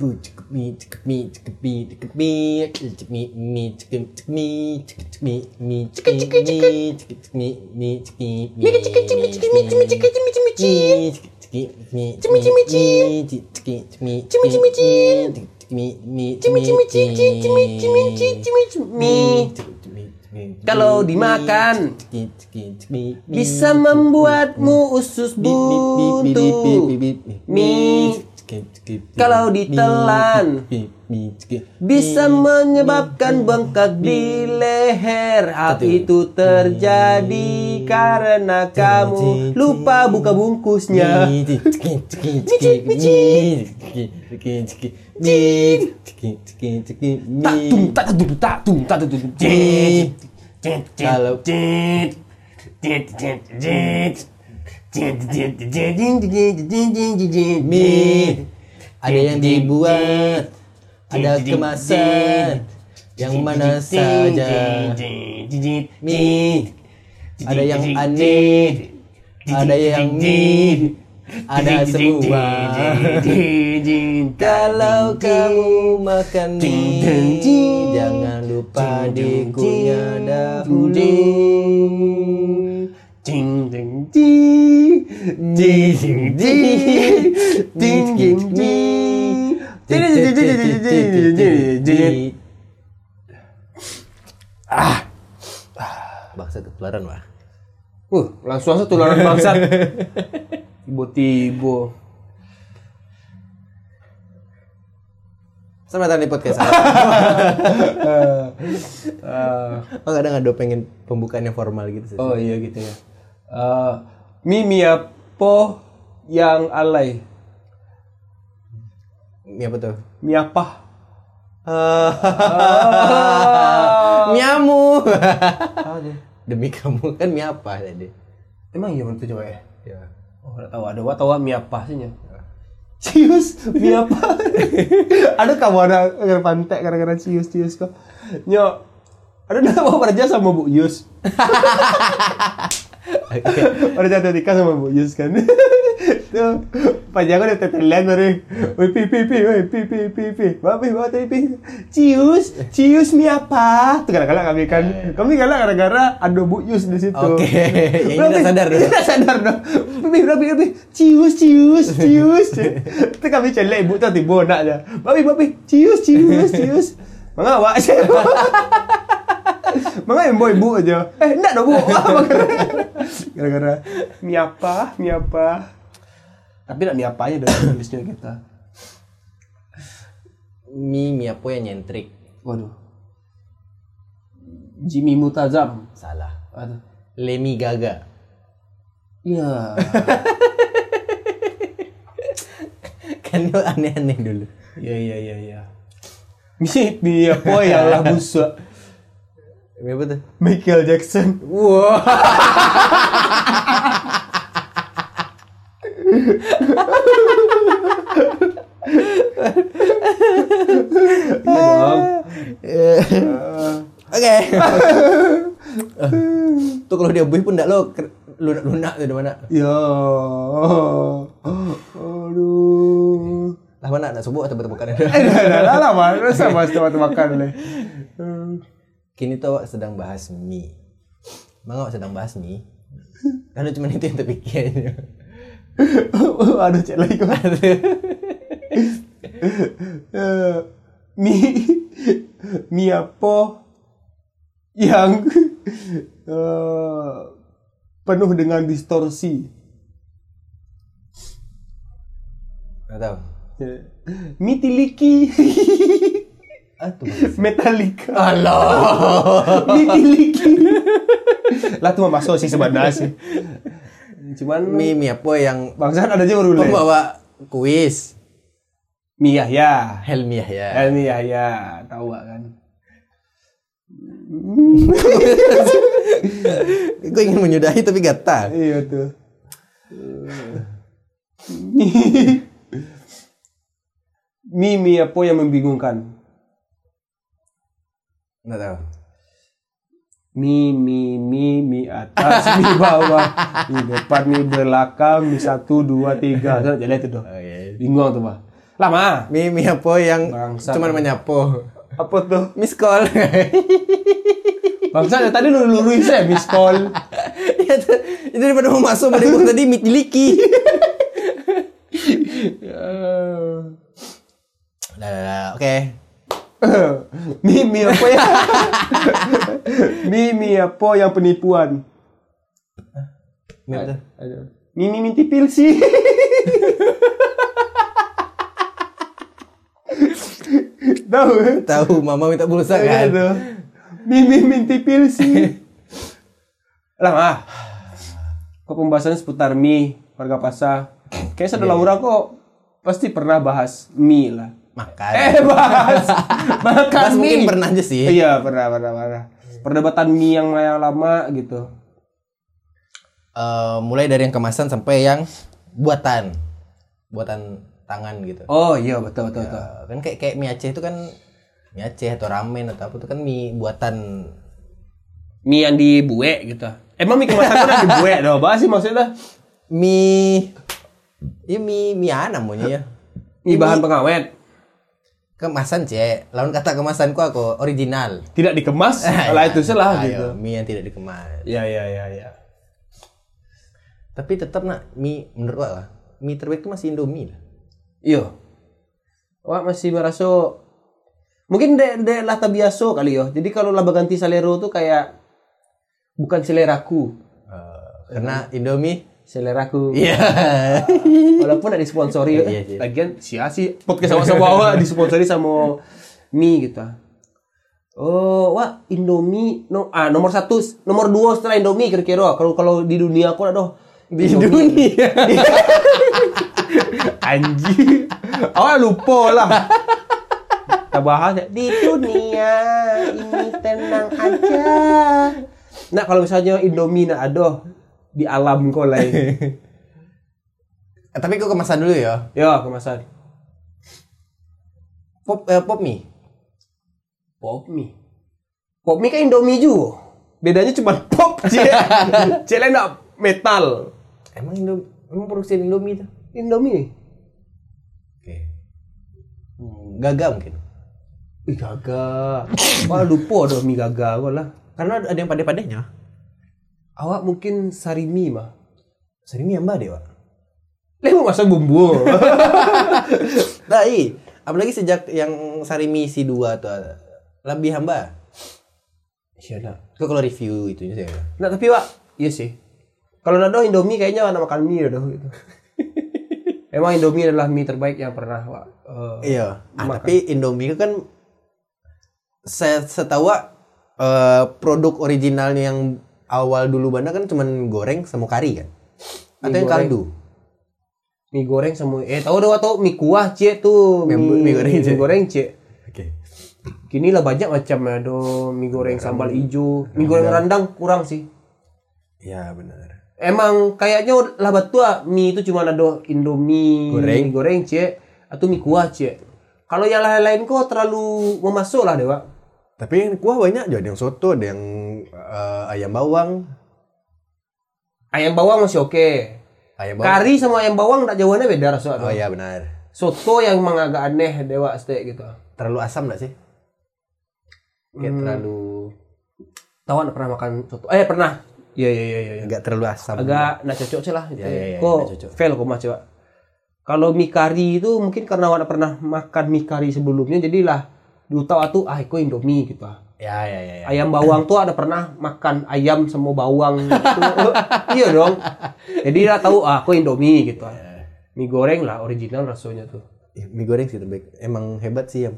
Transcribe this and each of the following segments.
Bu cukup mi cukup mi cukup mi cukup mi cukup mi mi cukup cukup mi cukup cukup mi mi cukup mi cukup cukup mi mi cukup mi mi cukup cukup mi cukup mi cukup mi cukup mi cukup mi cukup mi Kalau dimakan bisa membuatmu usus buntu. Mie kalau ditelan. bisa menyebabkan bengkak di leher. Hal itu terjadi karena kamu lupa buka bungkusnya. Kalau ada yang dibuat, ada kemasan yang mana saja. Mie ada yang aneh, ada yang mie, ada semua. Kalau kamu makan mie, jangan lupa dikunyah dahulu. Ding ding di, ding ding di, ding ding di, ding ding ding ding Ah, bangsa ketularan lah. Uh, langsung langsung tularan bangsa. Tiba-tiba. Selamat datang di podcast Arab. uh, ah. ah. oh, kadang ada pengen pembukaannya formal gitu sih. Oh iya gitu ya. Eh, Mimi apa yang alay? Ini apa tuh? Mie apa? Miamu. Ah, deh. Demi kamu kan mie apa tadi? Emang iya menurut coba ya? Ya. Oh, nggak tahu ada tahu mie apa sih nya. Cius, mie apa? ada kamu ada gara pantek gara-gara cius cius kok. Nyo, ada nama kerja sama Bu Yus. Ahorita te dedicas como mau No, Payago le está peleando, ¿eh? Uy, pi, pi, pi, uy, pi, pi, pi, pi. Papi, papi, pi. Cius, cius mi apa? Tuh kadang-kadang kami kan, eh. kami kadang gara-gara ada buyus di situ. Oke, okay. ya, ini sadar dong. Ini sadar no. Pi, pi, cius, cius, cius. Itu kami celek ibu tuh tiba nak aja. Papi, papi, cius, cius, cius. Mengawak sih. yang boy ibu aja. Eh, enggak dah bu. Gara-gara mi apa? Mi apa? Tapi nak mi apa aja tulisnya kita. Mie mie apa yang nyentrik? Waduh. Jimmy Mutazam. Salah. Aduh. Lemi Gaga. Iya. Kan aneh-aneh dulu. Iya iya iya iya. Mi mi apa yang lah busak? Mie apa tuh? Michael Jackson. Wah. Oke. Tuh kalau dia buih pun enggak lo ker- lunak-lunak tuh di mana? Ya. Aduh. Lah mana nak subuh atau berbukan Eh, dah dah lah, Mas. Sama sama makan le. Kini tuh awak sedang bahas mie. Emang awak sedang bahas mie? Karena cuma itu yang terpikir. Aduh, cek lagi kau. Eh, Mi mi apa yang eh, penuh dengan distorsi? Nggak tahu. Mi tiliki. Metallica. Allah. Mi tiliki. lah tuh masuk sih sebenarnya sih. Cuman mie apa yang bangsat ada aja baru le. pembawa kuis? Mi Yahya. Helmi ya. Helmi Yahya, tahu gak kan? Gue ingin menyudahi tapi gatal. Iya tuh. Mimi apa yang membingungkan? Nggak tahu. Mi, mi, mi, mi atas, mi bawah, mi depan, mi belakang, mi satu, dua, tiga. So, jadi itu tuh. Oh, iya. Bingung tuh, Pak. Lama. Mie mie apa yang Bangsat. cuman menyapu? Apa tuh? Miss call. Bangsa ya, tadi lu luruin saya miss call. Ya, itu itu daripada mau masuk gua tadi tiliki. Lah, lah, lah, oke. mie apa ya? mie mie apa yang penipuan? Mie apa tuh? Mie mie minti pilsi. Tahu? Tahu mama minta pulsa Iya kan? mie minti pilsi. Lama. Kok pembahasannya seputar mie, harga pasar. Kayaknya saudara Laura kok pasti pernah bahas mie lah. Makan. Eh bahas makan Mas mie. mungkin pernah aja sih. Iya pernah pernah pernah. Perdebatan mie yang yang lama gitu. Eh, mulai dari yang kemasan sampai yang buatan. Buatan tangan gitu. Oh iya betul betul betul. Eh, kan kayak kayak mie Aceh itu kan mie Aceh atau ramen atau apa itu kan mie buatan Mie yang dibuek gitu. Emang mie kemasan kan yang dibuek dong. Bahas sih maksudnya. mie ya mie mie apa namanya ya Mie bahan pengawet. Kemasan cek lawan kata kemasanku aku original Tidak dikemas. Lah itu salah Ayo, gitu. mie yang tidak dikemas Ya ya ya ya. tapi tetap nak mie menurut lah, mie terbaik itu masih Indomie lah Iya. Wah masih merasa mungkin dek dek lah biasa kali yo. Jadi kalau laba ganti salero tuh kayak bukan seleraku, Eh, karena Indomie seleraku. iya Walaupun ada disponsori ya. Iya, iya. Lagian sia sih podcast sama-sama awal disponsori sama mie gitu. Oh, wah Indomie no, ah, nomor satu, nomor dua setelah Indomie kira-kira. Kalau kalau di dunia aku ada di dunia Anjing. Awak lupa lah. Kita bahas ya. Di dunia ini tenang aja. Nah kalau misalnya Indomie nak ada di alam kau lain. Eh, tapi kok kemasan dulu ya ya kemasan. pop eh, pop mie Pop mie. Pop mie kan Indomie juga. Bedanya cuma pop cie. cie lain nak metal. emang Indomie emang produksi Indomie itu Indomie. oke hmm, gagal mungkin Ih gagal. Wah lupa dah mie gagal kau lah. karena ada yang pandai-pandainya Awak mungkin sari mie mah. sering mie mbak deh pak Leh mau masak bumbu. Nah, iya. apalagi sejak yang Sarimi si 2 tuh lebih hamba. Iya nak. Itu kalau review itu saya. Nah tapi Wak, iya sih. Kalau nado Indomie kayaknya anak makan mie dah gitu. Emang Indomie adalah mie terbaik yang pernah Wak. Eh, Iya. Ah, makan. tapi Indomie kan saya setahu Wak, eh, produk originalnya yang awal dulu banda kan cuman goreng sama kari kan. Atau Mie yang goreng. kaldu. mie goreng sama eh tahu dah Wak, tahu mie kuah cie tuh Mie- mie, mie goreng, Cie. mie goreng cie. Oke. Kini lah banyak macam ada mie goreng sambal hijau, mie goreng rendang kurang sih. Iya benar. Emang kayaknya lah batu ah, mie itu cuma ada Indomie Goreng. mie goreng cie atau mie kuah cie. Kalau yang lain-lain kok terlalu memasuk lah dewa. Tapi yang kuah banyak juga ada yang soto, ada yang eh, ayam bawang, Ayam bawang masih oke. ayam bawang. Kari sama ayam bawang tak jauhnya beda rasanya. Oh iya benar. Soto yang memang agak aneh dewa steak gitu. Terlalu asam nggak sih? Kayak Hmm. terlalu Tahu nggak pernah makan soto? Eh pernah. Iya iya iya iya. nggak terlalu asam. Agak nak cocok sih lah. Iya, iya, iya, kok fail kok mas coba. Kalau mie kari itu mungkin karena awak pernah makan mie kari sebelumnya jadilah diutawa tuh ah itu Indomie gitu. ah. Ya ya ya. ya. Ayam bawang tuh ada pernah makan ayam sama bawang gitu. iya dong. Jadi dia tahu ah aku Indomie gitu. ah. Mie goreng lah original rasanya tuh. Ih, mie goreng sih terbaik. Emang hebat sih ya.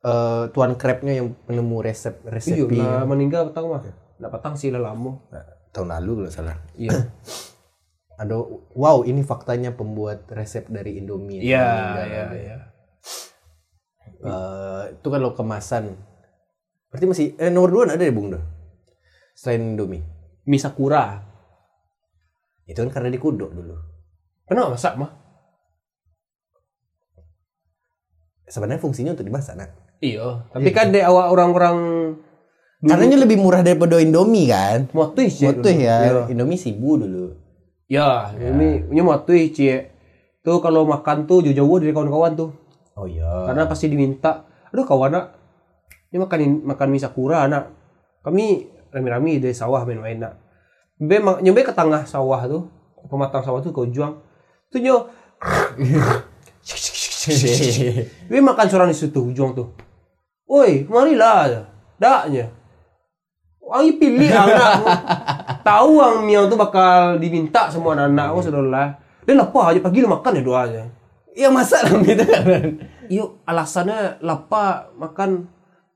Eh Tuan Crabnya yang penemu resep Iya resepi lah meninggal petang mah. Nggak petang sih lah lama. Nah, tahun lalu kalau salah. Iya. Ada wow ini faktanya pembuat resep dari Indomie. Iya Meninggal. iya iya. Eh, itu kan lo kemasan. Berarti masih eh nomor dua ada ya Bung Doh? Selain Indomie. Mie sakura. Itu kan karena di Kudo dulu. Kenapa masak mah? Sebenarnya fungsinya untuk dimasak, nak. Iya. Tapi kan deh awak orang-orang Karenanya lebih murah daripada Indomie kan? Motuih sih. Motuh ya, Iya. Indomie sibu dulu. Ya, ini ini motuih cie. Tuh kalau makan tuh jauh-jauh dari kawan-kawan tuh. Oh iya. Karena pasti diminta, aduh kawan nak, ini makan makan mie sakura nak. Kami rame-rame dari sawah main-main nak. Ma- nyampe ke tengah sawah tuh, pematang sawah tuh kau juang. Tuh nyo, Gue makan seorang di situ ujung tuh. Woi, marilah. Daknya. Wangi pilih anak. Tahu ang miau tuh bakal diminta semua anak-anak aku saudara. Dia lapar aja pagi lu makan ya doa aja. Iya masak lah gitu kan. Yuk alasannya lapar makan.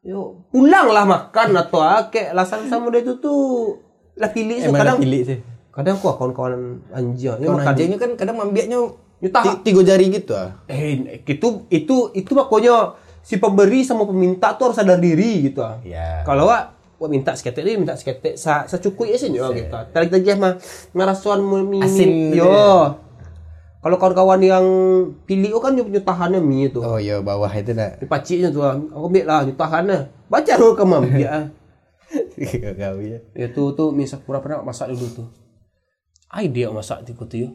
Yuk pulanglah makan atau kayak alasan sama dia itu tuh lah pilih Emang kadang pilih sih. kadang kok kawan-kawan anjir makan anjingnya kan kadang mambiaknya Nyutah. ti- tiga jari gitu ah. eh itu itu itu pokoknya si pemberi sama peminta tuh harus sadar diri gitu ah. Iya. Kalau wak, wak minta seketek dia minta seketek sa secukui aja nyo gitu. Tadi tadi mah ngarasuan mie Asin gitu yo. Kalau kawan-kawan yang pilih oh kan nyutahannya mie itu. Oh iya bawah itu nak. Di paciknya tuh, ah. aku ambil lah nyutahannya. Baca dulu ke mam ya. Kau ya. Itu tuh mie sakura pernah masak dulu tuh. Ai dia masak tiku tuh yo.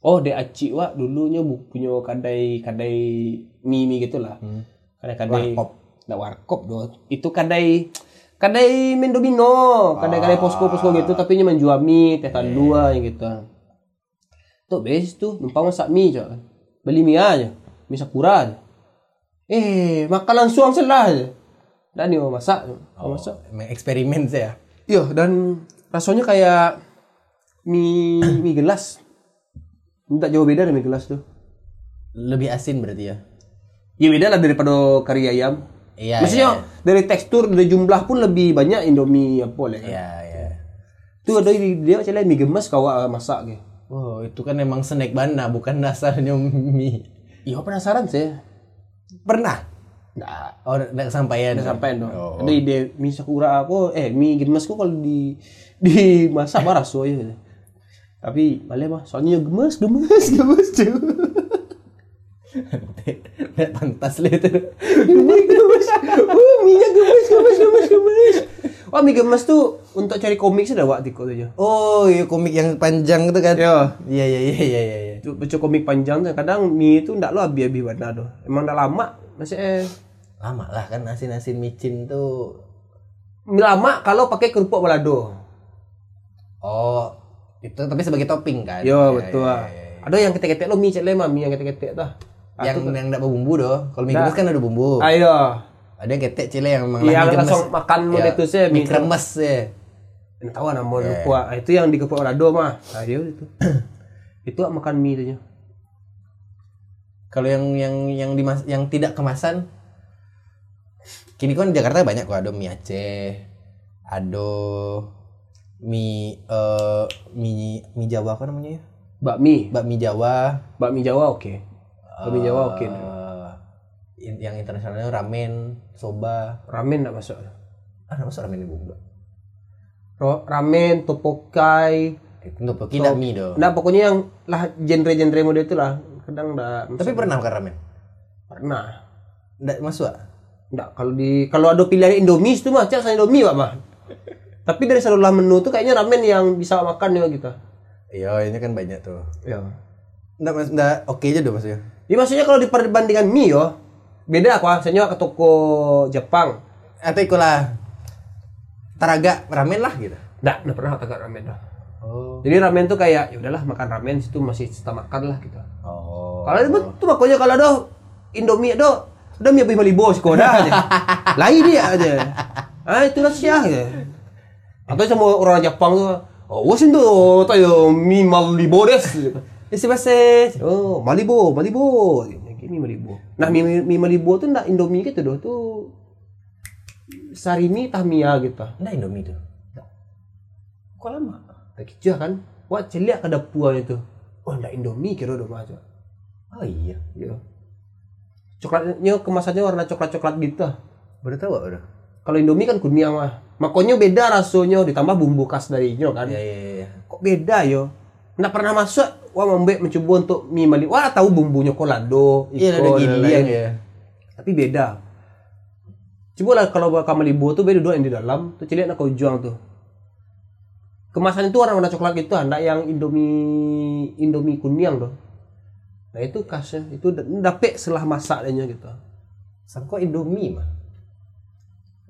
Oh, dia acik wak dulunya punya kadai kadai mie mie gitulah. Kadai kadai Warkop. Nggak warkop doh. Itu kadai kadai main domino, kadai kadai posko posko gitu tapi nya menjual mie teh dua yang gitu. Tuh bes tuh numpang masak mie aja. Beli mie aja, mie sakura aja. Eh, makan langsung selah aja. Dan dia masak, mau masak. Eksperimen sih ya. Iya, dan rasanya kayak mie mie gelas. Tidak jauh beda dari mie gelas tuh. Lebih asin berarti ya. Ya beda lah daripada kari ayam. Iya. Maksudnya dari tekstur, dari jumlah pun lebih banyak Indomie apa lah. Iya iya. Tuh ada di- dia macam mie gemes kau ah, masak ke. Oh itu kan emang snack bana bukan dasarnya mie. Iya penasaran sih. Pernah? Nggak, Oh nggak kesampaian. nggak sampai dong. Oh. Ada ide mie sakura aku, eh mie gemes ku kalau di dimasak baras so ya. Tapi malah mah soalnya gemes, gemes, gemes cuy. Nggak pantas lah itu. Gemes, gemes. Uh, minyak gemes, gemes, gemes, gemes. Wah, mie gemes tuh untuk cari komik sudah waktu itu aja. Oh iya komik yang panjang itu kan. Ya. Iya iya iya iya iya. iya. Baca komik panjang tuh kadang mie itu ndak lo abi-abi warna tuh. Emang udah lama masih eh Lama lah kan asin-asin micin tuh. lama kalau pakai kerupuk balado. Oh itu tapi sebagai topping kan? Yo, Iya, betul. iya, ah. iya, iya. Ada yang ketek-ketek lo mie cek lemah, mie yang ketek-ketek tuh. Ah, Yang tuh- yang nggak berbumbu doh. Kalau mie kan ada bumbu. Ayo. Ada yang ketek cile yang memang mie langsung makan Ya, itu sih, Mie kremes ya. Nggak tahu nama lupa. Ah, Itu yang di kerupuk balado mah. Nah, dia itu. itu ah, makan mie itu Kalau yang yang yang dimas yang tidak kemasan Kini kan di Jakarta banyak kok ada mie Aceh, ada mie eh mie mie Jawa apa namanya ya? Bakmi. Bakmi Jawa. Bakmi Jawa oke. Bakmi Jawa oke. eh, in- yang internasionalnya ramen, soba. Ramen enggak masuk. Ah, ada masuk ramen di bumbu. Ro- Ramen, topokai. Untuk poki tidak mie doh. Nah, pokoknya yang lah genre-genre mode itu lah. Kadang enggak Tapi pernah makan ramen? pernah. Enggak masuk. ah? Enggak, kalau di kalau ada pilihan Indomie itu mah cak saya Indomie Pak mah. Tapi dari seluruh menu tuh kayaknya ramen yang bisa makan ya kita. Iya, ini kan banyak tuh. Ya. Enggak mas, enggak oke aja doh maksudnya. Ya maksudnya kalau diperbandingkan mie yo, beda aku saya ke toko Jepang. Atau ikulah Taraga ramen lah gitu. Enggak, enggak pernah kata ramen dah. Oh. Jadi ramen tuh kayak ya udahlah makan ramen situ masih kita makan lah gitu. Oh. Kalau itu tuh makanya kalau ada Indomie ada udah mie lima ribu sekolah aja. Lain dia aja. Ah itu lah siah aja. Atau sama orang Jepang tuh, oh wasin tuh tayo mie malibo des. Isi base. Oh malibo malibo. Gini malibo. Nah mie mie, mie malibo tuh enggak Indomie gitu doh tuh sarimi Tamiya gitu. Enggak Indomie tuh. Kok lama? Tak kicah kan? Wah celiak ke dapur itu. Oh enggak Indomie kira udah aja. Oh iya. Iya. Coklatnya kemasannya warna coklat-coklat gitu. Baru tahu udah. Kalau Indomie kan kuning mah. Makanya beda rasanya ditambah bumbu khas darinya kan. Iya iya iya. Kok beda yo? Nggak pernah masuk. Wah membek mencoba untuk mie mali. Wah tahu bumbunya kolado, Iya ada gini ya. Tapi beda. Coba lah kalau bakal malibu tuh beda dua yang di dalam. Tuh cilian aku juang tuh. Kemasan itu warna warna coklat gitu, enggak yang Indomie Indomie kuning tuh. Nah itu khasnya, itu da- dapet setelah masak dia gitu. Sangko Indomie mah.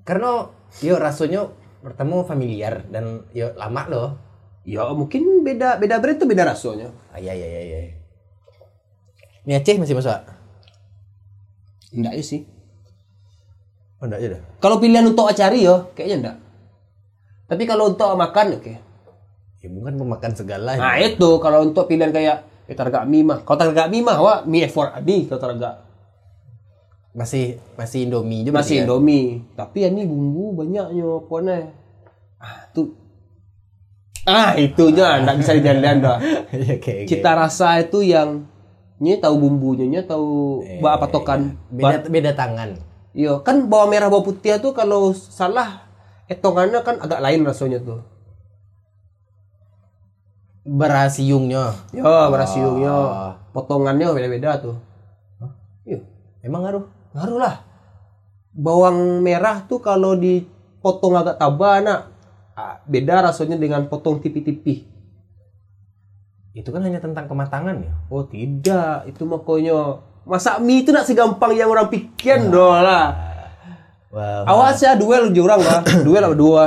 Karena yo rasanya pertama familiar dan yo lama loh. Ya mungkin beda beda brand tuh beda rasanya. Ah, iya iya iya iya. Mie Aceh masih masuk? Enggak ya sih. Oh, enggak aja dah. Kalau pilihan untuk acari yo, kayaknya enggak. Tapi kalau untuk makan oke. Ya bukan pemakan segala. Nah itu kalau untuk pilihan kayak ya targa mie mah. Kalau targa mie mah wah mie for adi kalau targa. Masih masih Indomie juga Masih ya? Indomie. Tapi ya ini bumbu banyaknya pokoknya. Ah tuh. Ah itunya enggak bisa dijalan dah. Iya kayak Cita rasa itu yang Nya tahu bumbunya, nya tahu Eh, ba patokan. beda beda tangan. Iya, kan bawang merah bawang putih tuh kalau salah hitungannya kan agak lain rasanya tuh. Berasiungnya. Ya, berasiungnya, potongannya beda-beda tuh. Iya, Emang ngaruh? ngaruh lah. Bawang merah tuh kalau dipotong agak tabah, nak, beda rasanya dengan potong tipi-tipi. Itu kan hanya tentang kematangan ya. Oh tidak, itu makanya masak mie itu nak segampang yang orang pikiran doh lah. Wah. Awas ya duel jurang lah, duel apa dua.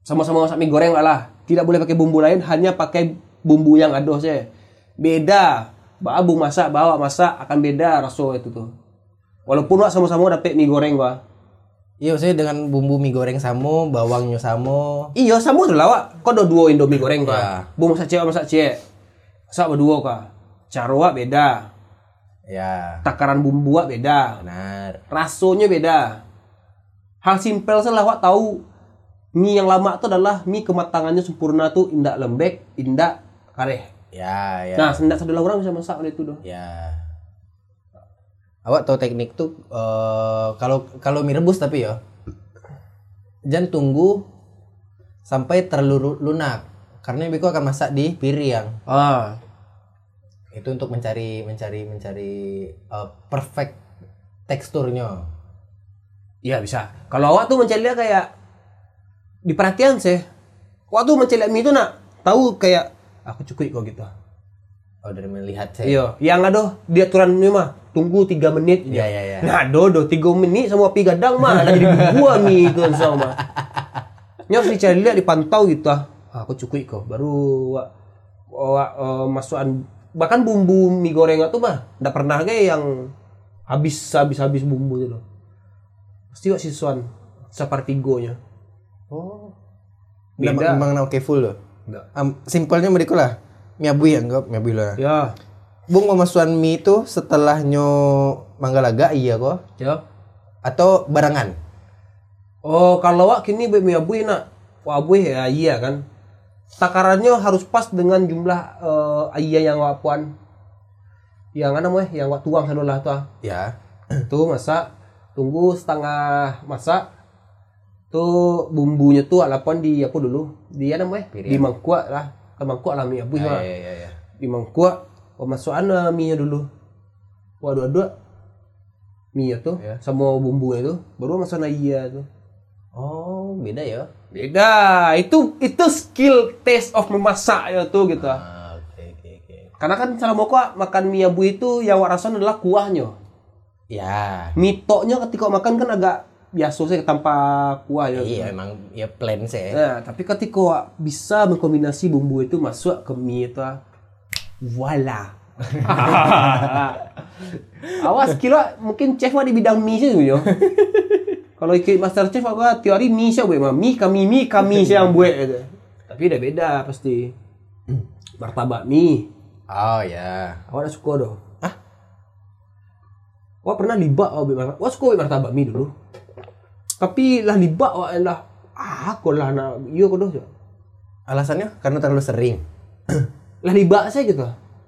Sama-sama masak mie goreng lah. Tidak boleh pakai bumbu lain, hanya pakai bumbu yang ada saja. Beda. Babu masak, bawa masak akan beda rasa itu tuh. Walaupun wak sama-sama dapat mie goreng wak. Iya, maksudnya dengan bumbu mie goreng samo, bawangnya samo. Iya sama tuh lah wak. Kau ada dua indomie goreng kah? Ya. Bumbu masak cewek masak cewek. Masak berdua kah? Cara wak beda. Ya, Takaran bumbu wak beda. benar. Rasanya beda. Hal simpel salah wak tahu mie yang lama itu adalah mie kematangannya sempurna tuh indak lembek, indak kareh. Ya, ya. Nah, sendak satu orang bisa masak oleh itu doh. Ya. Awak tahu teknik tuh eh, kalau kalau mie rebus tapi ya. Jangan tunggu sampai terlalu lunak. Karena Biko akan masak di piring. Ah, Itu untuk mencari mencari mencari eh, perfect teksturnya. iya bisa. Kalau awak tuh mencari kayak di perhatian sih. Waktu mencari mie itu nak tahu kayak aku cukup kok gitu. Oh, dari melihat saya. Iya, yang ada di aturan mie mah tunggu 3 menit. Iya, iya, iya. Nah, dodo 3 menit sama api gadang mah lagi dibuat mie itu sama. Harus dicari lihat dipantau gitu ah. Ah, aku cukup kok baru wak, wak, eh, masukan bahkan bumbu mie goreng itu mah ndak pernah kayak yang habis habis habis bumbu itu loh. Pasti wak sisuan sepertigonya. Oh. Beda. Memang, pakai full loh. Enggak. Um, simpelnya mereka lah. Mie abui anggap mie abui lah. Ya, Bung pemasukan mie itu setelahnya manggalaga iya kok ya. atau barengan? Oh, kalau wak kini mie abu nak. Wak abu ya iya kan. Takarannya harus pas dengan jumlah eh ayah yang wak puan. Yang mana mah yang wak tuang sana lah tuh. Ya. Tuh masak, tunggu setengah masak. Tuh bumbunya tuh alapan di apa dulu? Di apa namanya? Di mangkuk lah. Ke mangkuk lah mie abu Ya, ya, ya, ya. Di mangkuk pemasukan mie dulu. Waduh, dua mie tuh Ya. sama bumbunya tuh baru masuk iya tuh. Oh, beda ya. Beda. Itu itu skill taste of memasak ya tuh gitu. Ah, oke, oke, oke. Karena kan salah mau makan mie abu itu yang warasan adalah kuahnya. Ya. Mitoknya ketika makan kan agak biasa sih tanpa kuah ya. Iya, emang ya plain sih. Nah, tapi ketika bisa mengkombinasi bumbu itu masuk ke mie itu, voila. Awas kira mungkin chef wak di bidang mie sih yo. Kalau ikut master chef aku teori mie sih buat mah mie kami mie kami sih yang buat gitu. Tapi udah beda pasti. Martabak mie. Oh ya. Awak dah suka doh. Ah? Awak pernah libak awak martabak. Awak suka martabak mie dulu. Tapi lah libak awak lah. Ah, aku lah nak. Iya aku doh. Alasannya karena terlalu sering. Lah libak saya gitu.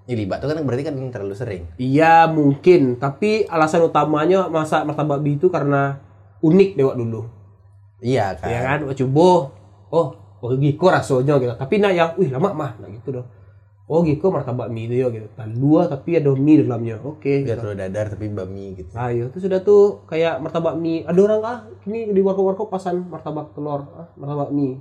Ya, libat itu kan berarti kan terlalu sering. Iya mungkin, tapi alasan utamanya masak martabak mie itu karena unik dewak dulu. Iya kan. Ya kan, Wah, coba. Oh, oh giko rasanya gitu. Tapi nak yang, wih lama mah, nah gitu doh. Oh giko martabak mie itu ya gitu. Nah, dua tapi ada mie di dalamnya. Oke. Biar telur dadar tapi bami gitu. Ayo, itu sudah tuh kayak martabak mie. Ada orang ah, ini di warkop-warkop pasan martabak telur, ah, martabak mie.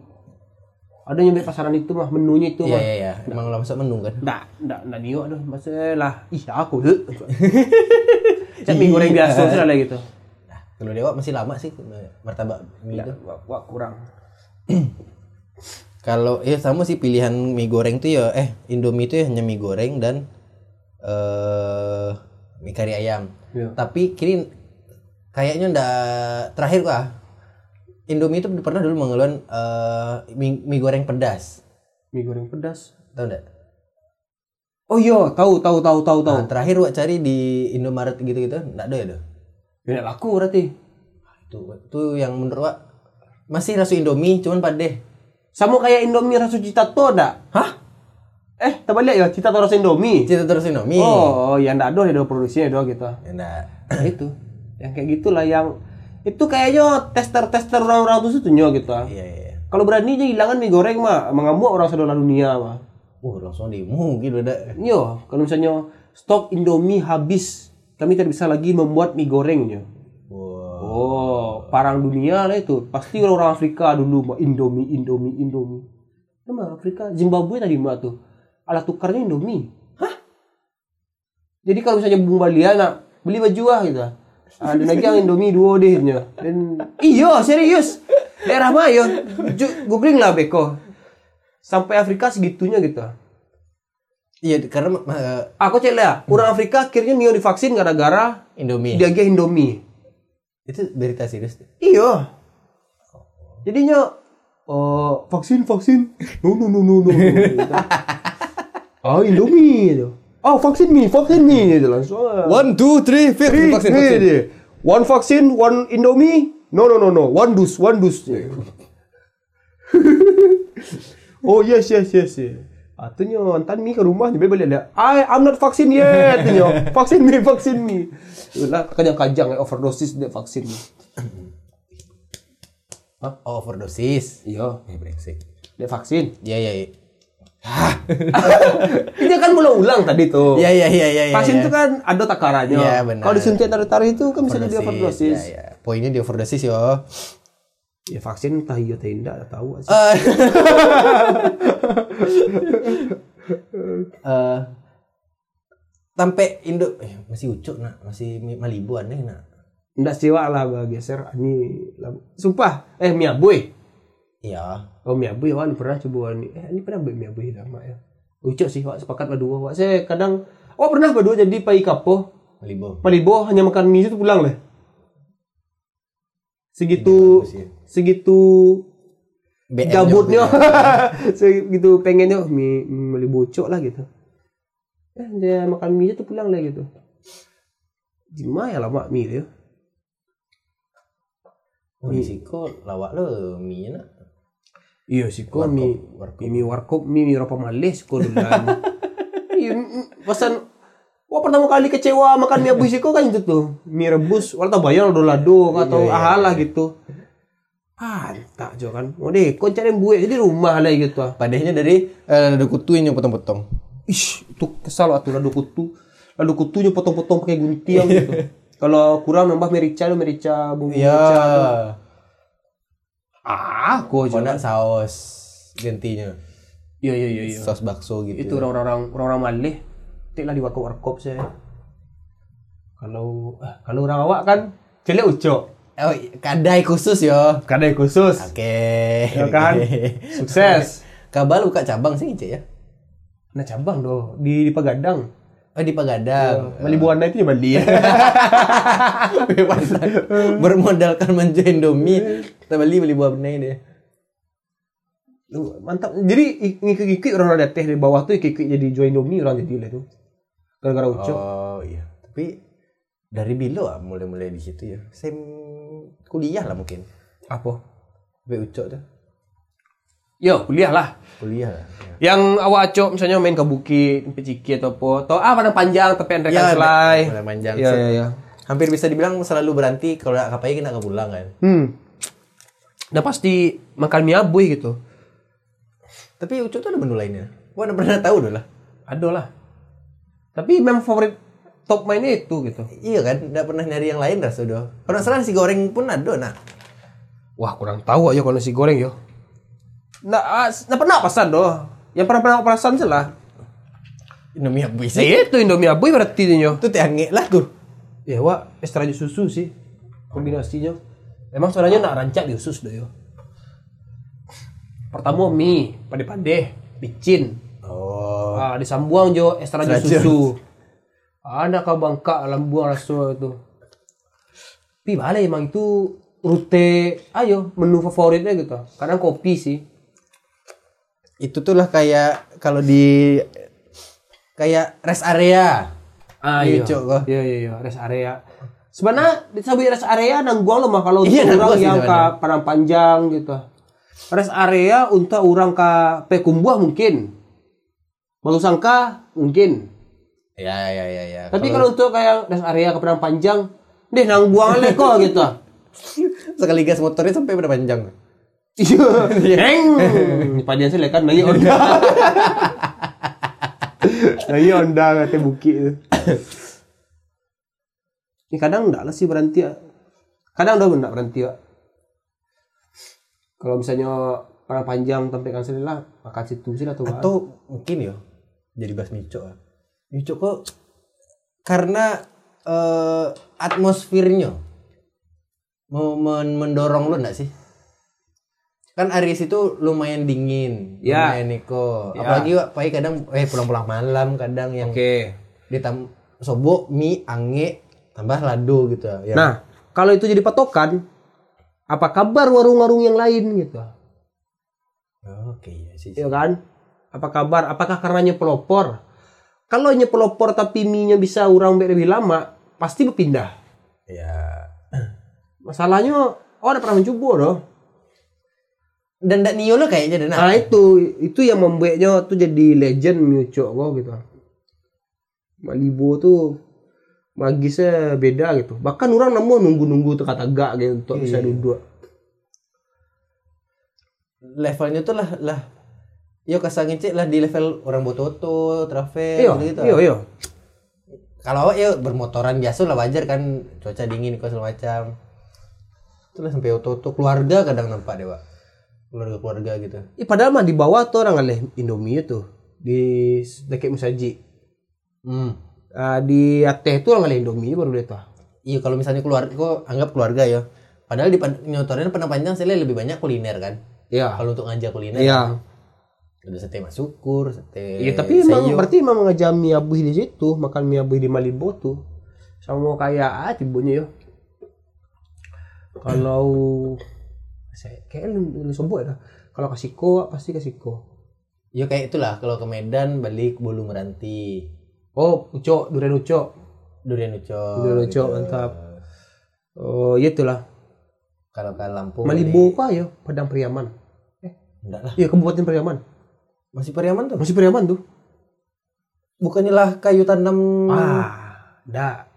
Ada nyampe pasaran itu mah menunya itu Iya mah. iya iya. Emang lo masuk menu kan? Nggak, nggak, nggak niok aduh. Maksudnya lah, ih aku deh. Cak mie goreng biasa sudah lah gitu. Nah, kalau dewa masih lama sih martabak mie itu. Wah, kurang. Kalau ya sama sih pilihan mie goreng tuh ya eh Indomie itu ya hanya mie goreng dan eh mie kari ayam. Iya. Tapi kini kayaknya ndak terakhir gua Indomie itu pernah dulu mengeluarkan eh mie, mie goreng pedas. Mie goreng pedas. Tahu enggak? Oh iya, tahu tahu tahu tahu tahu. Nah, terakhir gua cari di Indomaret gitu-gitu enggak ada ya tuh. Ya laku berarti. Itu itu yang menurut gua masih rasa Indomie cuman pade. Sama kayak Indomie rasa cita tuh ada. Hah? Eh, kita balik ya, cita rasa Indomie. Cita terus Indomie. Oh, ya enggak ada, ada produksinya doang gitu. Ya, enggak. Nah, itu. Yang kayak gitulah yang itu kayaknya tester-tester orang-orang tuh setuju gitu. Iya iya. iya. Kalau berani aja hilangkan mie goreng mah mengamuk orang seluruh dunia mah. Uh, langsung demo gitu udah. Yo, kalau misalnya stok Indomie habis, kami tidak bisa lagi membuat mie gorengnya. Parang dunia lah itu. Pasti orang-orang Afrika dulu mah Indomie, Indomie, Indomie. Nama Afrika, Zimbabwe tadi mah tuh. Alat tukarnya Indomie. Hah? Jadi kalau misalnya Bung Balia nak beli baju ah gitu. Ada lagi yang Indomie dua deh nya. Dan iyo serius. Daerah mah yo. Ju- Googling lah Beko. Sampai Afrika segitunya gitu. Iya, karena eh, Aku cek lah, orang Afrika akhirnya Mio divaksin gara-gara Indomie. dia Indomie. Itu berita serius. Iya. Jadinya oh vaksin vaksin. No no no no no. no. ah Indomie itu. Ah vaksin mie, vaksin mie itu langsung. One, two, three, fifth. Three, vaksin, three, vaksin. dia. One vaksin, one Indomie. No no no no, one dus, one dus. oh yes yes yes. yes. Atunya antan mie ke rumah dia balik dia. I I'm not vaccine yet. Atunya. Vaksin mie, vaksin mie. Lah kajang-kajang eh, overdosis dia vaksin. Hah? Oh, overdosis. Iya, Eh, brengsek. dia vaksin. Iya, iya, iya. Ini kan mulai ulang tadi tuh. Iya, iya, iya, iya. Vaksin iya. itu kan ada takarannya. Iya, benar. Kalau disuntik tarik-tarik itu kan bisa jadi overdosis. Iya, iya. Poinnya di overdosis yo. Ya vaksin entah iya atau tidak, tahu sih. Eh. Eh, sampai Indo eh, masih ucuk nak. Masih Malibu aneh nak. Nggak siwa lah geser. Ini sumpah. Eh mie aboy iya. Oh mie aboy wak pernah coba ini. Eh ini pernah aboy lama ya. Lucu sih wak sepakat berdua wak. Saya kadang oh pernah berdua jadi pai kapo Malibu. Malibo hanya makan mie itu pulang lah segitu ya. segitu BM gabutnya. segitu pengennya mie, mie Malibu cok lah gitu. Eh dia makan mie itu pulang lah gitu. Gimana ya lama mie ya Oh, di Siko lawak lo mie nak. Iya Warkop, mie. warkop. mie warkop mie mie rapa malis kok mm, pesan Wah pertama kali kecewa makan mie abu siko kan itu tuh mie rebus walau bayar udah lado atau iya, ah lah gitu. Ah, tak jo kan. Mau deh, kau cari buat jadi rumah lah gitu. ah. padahnya dari eh, ada kutu yang potong-potong Ish, itu kesal waktu lado kutu. Lado kutunya potong-potong pakai gunting gitu. Kalau kurang nambah merica lo merica bumbu iya merica. tuh. Ah, jo. Mana saus gantinya Iya iya iya iya. saus bakso gitu itu orang-orang orang-orang malih tik lah di warkop warkop saya. Kalau eh, kalau orang awak kan celek ucok oh kadai khusus yo. Kadai khusus. Oke. Ya kan? sukses. Kabal buka cabang sih ya? Nah cabang doh. Di, di Pagadang oh di Pagadang Bali Buana itu ya Bali. Ya bermodalkan menjual Indomie. Kita beli beli buah benih deh mantap. Jadi ngikik-ngikik orang ada teh di bawah tuh ngikik jadi jual Indomie orang jadi lah tuh gara-gara ucok oh iya. Tapi dari bilo ah mulai-mulai di situ ya. Sem kuliah lah mungkin. Apa? Be ucok tuh. Yo kuliah lah. Kuliah lah ya. yang awak acok misalnya main ke bukit sampai ciki atau apa atau ah padang panjang tapi rekan Ya, selai padang panjang. iya iya iya hampir bisa dibilang selalu berhenti kalau nak kapai kita nggak pulang kan. Hmm. Udah pasti makan mie abuy gitu. tapi ucok tuh ada menu lainnya. Gua pernah tahu dulu lah. Ada lah. Tapi memang favorit top mainnya itu gitu. iya kan nggak pernah nyari yang lain rasa doh kalau nggak salah nasi goreng pun ada nak Wah kurang tahu aja kalau nasi goreng yo. Nah, ah, nah pernah pesan doh. Yang pernah pernah pesan sih lah. Indomie abui Nah, sih. itu Indomie Aboy berarti nyo. Itu teh ange lah tuh. Ya wak, extra jus susu sih kombinasinya. Emang sebenarnya nak rancak di usus deh yo. Pertama mie, pade-pade, bicin. Oh. Ah, disambuang jo extra jus Extra susu. Ada kau bangka dalam buang rasa itu. Tapi balik emang itu rute ayo menu favoritnya gitu. Kadang kopi sih. Itu tuh lah kayak kalau di kayak rest area. Ah Iya, iya. Cok. Iya iya iya, rest area. Sebenarnya di sabi rest area nangguang mah kalau Iya, orang yang ke. Padang Panjang gitu. Rest area untuk orang ke Pekumbuah mungkin. Batu Sangka mungkin. Ya ya ya ya. Tapi kalau untuk kayak rest area ke Padang Panjang, deh nangguang aja kok gitu. sekali gas motornya sampai berapa panjang? Iya. Eng, padian sih lekan nanya onda. Iya Honda katanya bukit. Ini kadang enggak lah sih berhenti. ya. Kadang udah enggak berhenti ya. Kalau misalnya Padang Panjang sampai kan lah makan situ sih lah tuh. Atau mungkin ya jadi bahas Mico. Mico kok karena eh, atmosfernya mau men- mendorong lu enggak sih? Kan Aries itu lumayan dingin, Ya. lumayan Niko. Ya. Apalagi Pai kadang eh pulang-pulang malam kadang yang Oke. ditam sobo mie ange tambah lado gitu ya. Nah, kalau itu jadi patokan, apa kabar warung-warung yang lain gitu? Oke ya sih. Iya kan? Apa kabar? Apakah karenanya pelopor? Kalau hanya pelopor tapi mie-nya bisa orang lebih lama, pasti berpindah. Ya. Masalahnya, oh ada pernah mencoba doh. Dan ndak Nio lo kayaknya dan Nah itu, itu yang membuatnya tuh jadi legend Mewcok kok gitu. Malibu tuh magisnya beda gitu. Bahkan orang nemu nunggu-nunggu tegak-tegak gitu untuk bisa duduk. levelnya tuh lah lah yo kasangin cek lah di level orang bototo travel Iya, gitu iya, iya. kalau awak ya bermotoran biasa lah wajar kan. Cuaca dingin kok segala macam. Itu lah sampai ototo keluarga kadang nampak deh pak keluarga keluarga gitu. Ih, padahal mah di bawah tuh orang alih Indomie itu. Di dekat Musaji. hmm. Ah, di Aceh itu orang alih Indomie baru dia tuh. iya kalau misalnya keluarga kok anggap keluarga ya padahal di nyotorin pernah panjang saya lebih banyak kuliner kan. Iya. kalau untuk ngajak kuliner Iya. Ada sate masukur sate Iya, tapi emang sayur. berarti emang ngajak mie abuh di situ, makan mie abuh di Malibu tuh. Sama kayak ah tibunya yo. Kalau saya kayak lu, lu ya. Kalau kasiko pasti kasiko. ya kayak itulah kalau ke Medan balik bulu meranti Oh, ucok, durian ucok. durian ucok Durian ucok gitu. mantap. Oh, iya itulah. kalau ke Lampung Malibu kok ayo, Padang Priaman. ini- enggak lah Iya, Kabupaten Priaman. Masih Pariaman tuh Masih Priaman tuh. bukannya lah kayu tanam Ah, enggak.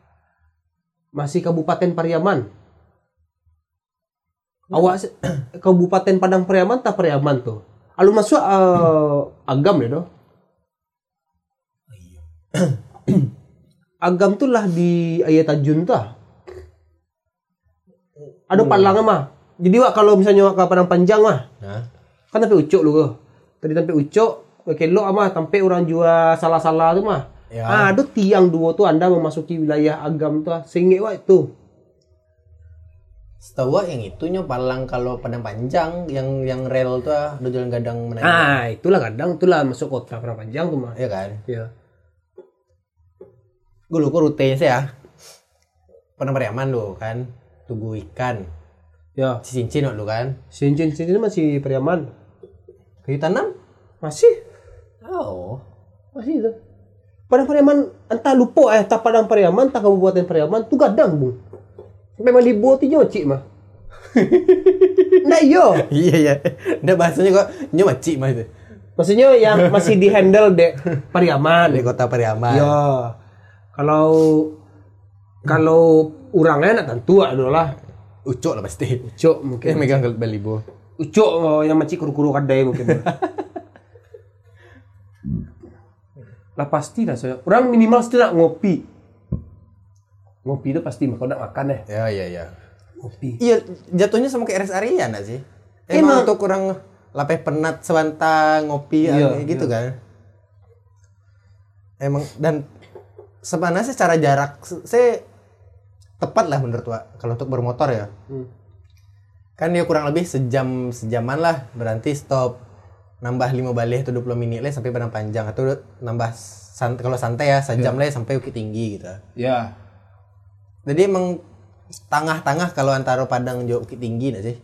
Masih Kabupaten Pariaman. Awak se- Kabupaten Padang Pariaman tak Pariaman tuh. Alun masuk eh, Agam ya doh. Agam tuh lah di Ayat Tajun tuh. Ada palang mah. Jadi wak kalau misalnya wak ke Padang Panjang mah, nah kan sampai ucok lu ke. Tadi sampai ucok, kelok mah sampai orang jual salah-salah tuh mah. ya Ah, ada tiang dua tuh Anda memasuki wilayah agam tuh. Sehingga wah itu. setahu yang itunya palang kalau Padang Panjang yang yang rel tuh ah, udah jalan gadang menanya Ah, itulah kadang itulah masuk kota Padang Panjang tuh mah. ya kan Ya. gue lupa rutenya sih ya Padang Pariaman lu kan Tugu ikan Ya. Cincin lu kan Cincin cincin masih Priaman. Kayu tanam Masih. oh Masih itu. Padang Pariaman entah lupa eh tak Padang Pariaman tak Kabupaten Pariaman tuh gadang, Bung. Memang libo ti nyocik mah. Nah iyo. iya iya udah bahasanya kok nyomacik mah itu Maksudnya yang masih di handle dek Pariaman. di kota Pariaman Ya. Kalau kalau orangnya nak tentu adalah ucok lah pasti Ucok mungkin. megang ke balibo Ucok oh, yang macam kuru-kuru kadai mungkin. lah pasti lah saya. Orang minimal mesti nak ngopi. Ngopi itu pasti kalau nak makan deh. ya iya iya Ngopi. iya jatuhnya sama kayak rest area nggak sih Emang. emang untuk kurang lapeh penat sewanta ngopi Iya, kayak gitu kan. Emang dan sebenarnya secara jarak saya tepat lah menurut Wak kalau untuk bermotor ya. Hmm. Kan dia kurang lebih sejam sejaman lah berarti stop nambah 5 balik atau 20 menit lah sampai Padang Panjang atau nambah sant kalau santai ya sejam lah sampai Bukit Tinggi gitu. Ya. Jadi emang tengah-tengah kalau antara Padang jauh Bukit Tinggi nggak sih?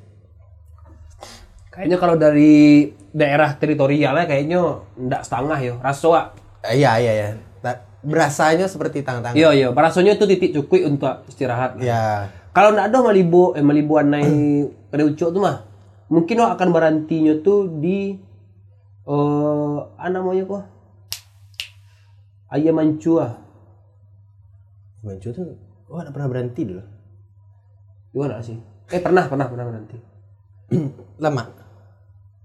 Kayaknya kalau dari daerah teritorialnya kayaknya ndak setengah yo. Raso Eh, Iya iya ya. Ta- Berasanya seperti tengah-tengah. Iya iya, barasonya itu titik cukup untuk istirahat. Ya. Kalau ndak ada Malibu eh Malibu anai pada ucok tuh mah. Mungkin lo akan berantinya tuh di eh apa namanya kok? Ayam mancua. Mancu tuh, wah nggak pernah berhenti dulu. Gimana sih? Eh pernah pernah pernah berhenti. Lama.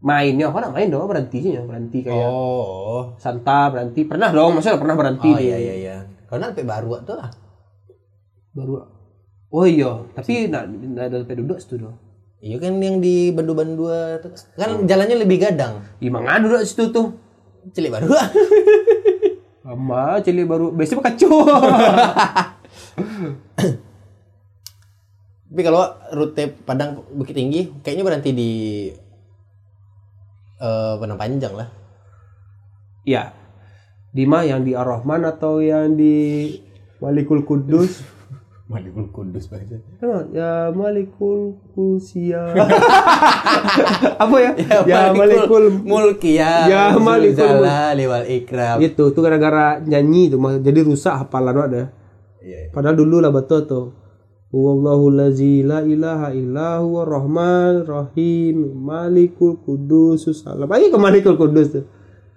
Mainnya apa main dong berhenti sih ya berhenti kayak Oh. Santa berhenti pernah dong maksudnya pernah berhenti Oh iya iya iya. Kalau nanti baru tuh lah. baru oh iya tapi nak nak ada sampai duduk situ dong Iya kan yang di Bandu-Bandu tuh. Kan jalannya lebih gadang. Gimana ada duduk situ tuh Cilik baru. Lama cili baru biasanya mah kacau Tapi kalau rute Padang Bukit Tinggi kayaknya berhenti di eh Padang Panjang lah. ya di mana yang di Ar-Rahman atau yang di Malikul Kudus Malikul Kudus banget. Kan, ya Malikul Kusia apa ya ya, Malikul Mulki ya. Ya, Malikul. Jalali wal Ikram. gitu tuh gara-gara nyanyi mah jadi rusak hafalan ada Iya. padahal dulu lah betul tuh Wallahu lazi la ilaha illa huwa rahman rahim malikul kudus salam ayo ke malikul kudus tuh